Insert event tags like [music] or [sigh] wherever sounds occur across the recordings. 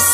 Welcome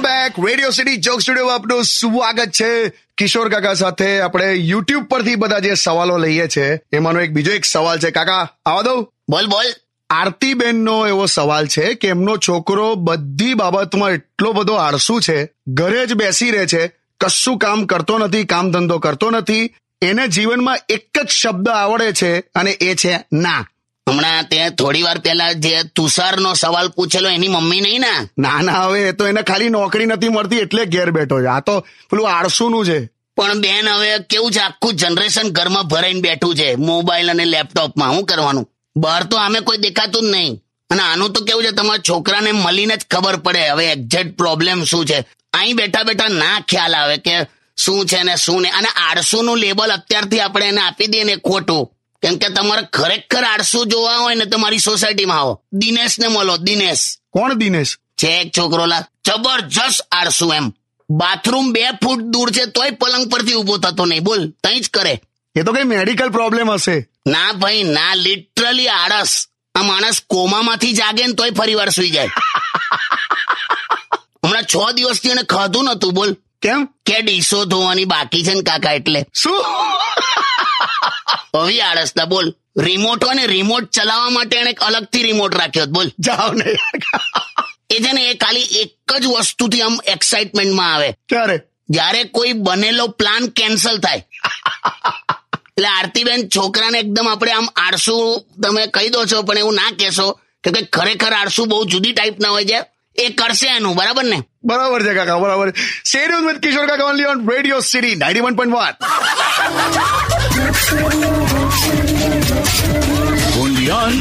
back radio city joke studio આપનું સ્વાગત છે. કિશોર કાકા સાથે આપણે યુટ્યુબ પરથી બધા જે સવાલો લઈએ છે એમાંનો એક બીજો એક સવાલ છે. કાકા આવા દઉં? બોલ બોલ. આરતીબેન નો એવો સવાલ છે કે એમનો છોકરો બધી બાબતમાં એટલો બધો આળસુ છે ઘરે જ બેસી રહે છે કશું કામ કરતો નથી કામ ધંધો કરતો નથી એને જીવનમાં એક જ શબ્દ આવડે છે અને એ છે ના. હમણાં તે થોડી વાર પહેલા જે તુષારનો સવાલ પૂછેલો એની મમ્મી નહીં ને? ના ના હવે તો એને ખાલી નોકરી નથી મળતી એટલે ઘેર બેઠો છે. આ તો પેલું આળસુનું છે. પણ બેન હવે કેવું છે? આખું જનરેશન ઘરમાં ભરાઈને બેઠું છે મોબાઈલ અને લેપટોપમાં શું કરવાનું? બહાર તો આમે કોઈ દેખાતું જ નહીં. અને આનું તો કેવું છે? તમારા છોકરાને મળીને જ ખબર પડે હવે એક્ઝેક્ટ પ્રોબ્લેમ શું છે? અહીં બેઠા બેઠા ના ખ્યાલ આવે કે શું છે ને શું ને અને આળસુનું લેબલ અત્યારથી આપણે એને આપી દઈએ ને ખોટું. કેમ કે તમારે ખરેખર આળસુ જોવા હોય ને તમારી સોસાયટીમાં આવો. દિનેશ ને મળો દિનેશ. કોણ દિનેશ? છે એક છોકરો લા જબરજસ્ત આડસુ એમ. બાથરૂમ બે ફૂટ દૂર છે તોય પલંગ પરથી ઊભો થતો નહીં. બોલ તઈ જ કરે. એ તો કઈ મેડિકલ પ્રોબ્લેમ હશે. ના ભાઈ ના લિટરલી આળસ. આ માણસ કોમામાંથી જાગે ને તોય ફરી વાર સુઈ જાય. [laughs] હમણાં છ દિવસથી એને ખાધું નતું બોલ. કેમ? કે ડીશો ધોવાની બાકી છે ને કાકા એટલે? શું? હવે આળસતા બોલ. રિમોટ હોય ને રિમોટ ચલાવવા માટે એને અલગથી રિમોટ રાખ્યો બોલ. જાઓ ને એ છે ને એ ખાલી એક જ વસ્તુથી આમ એક્સાઇટમેન્ટમાં આવે. ક્યારે? જ્યારે કોઈ બનેલો પ્લાન કેન્સલ થાય. એટલે આરતીબેન છોકરાને એકદમ આપણે આમ આળસુ તમે કહી દો છો પણ એવું ના કહેશો. કે કે ખરેખર આળસુ બહુ જુદી ટાઈપના હોય છે. એ કરશે એનું બરાબર ને? બરાબર છે કાકા બરાબર. Stadium with Kishore Kaka only on radio city ninety one point one only on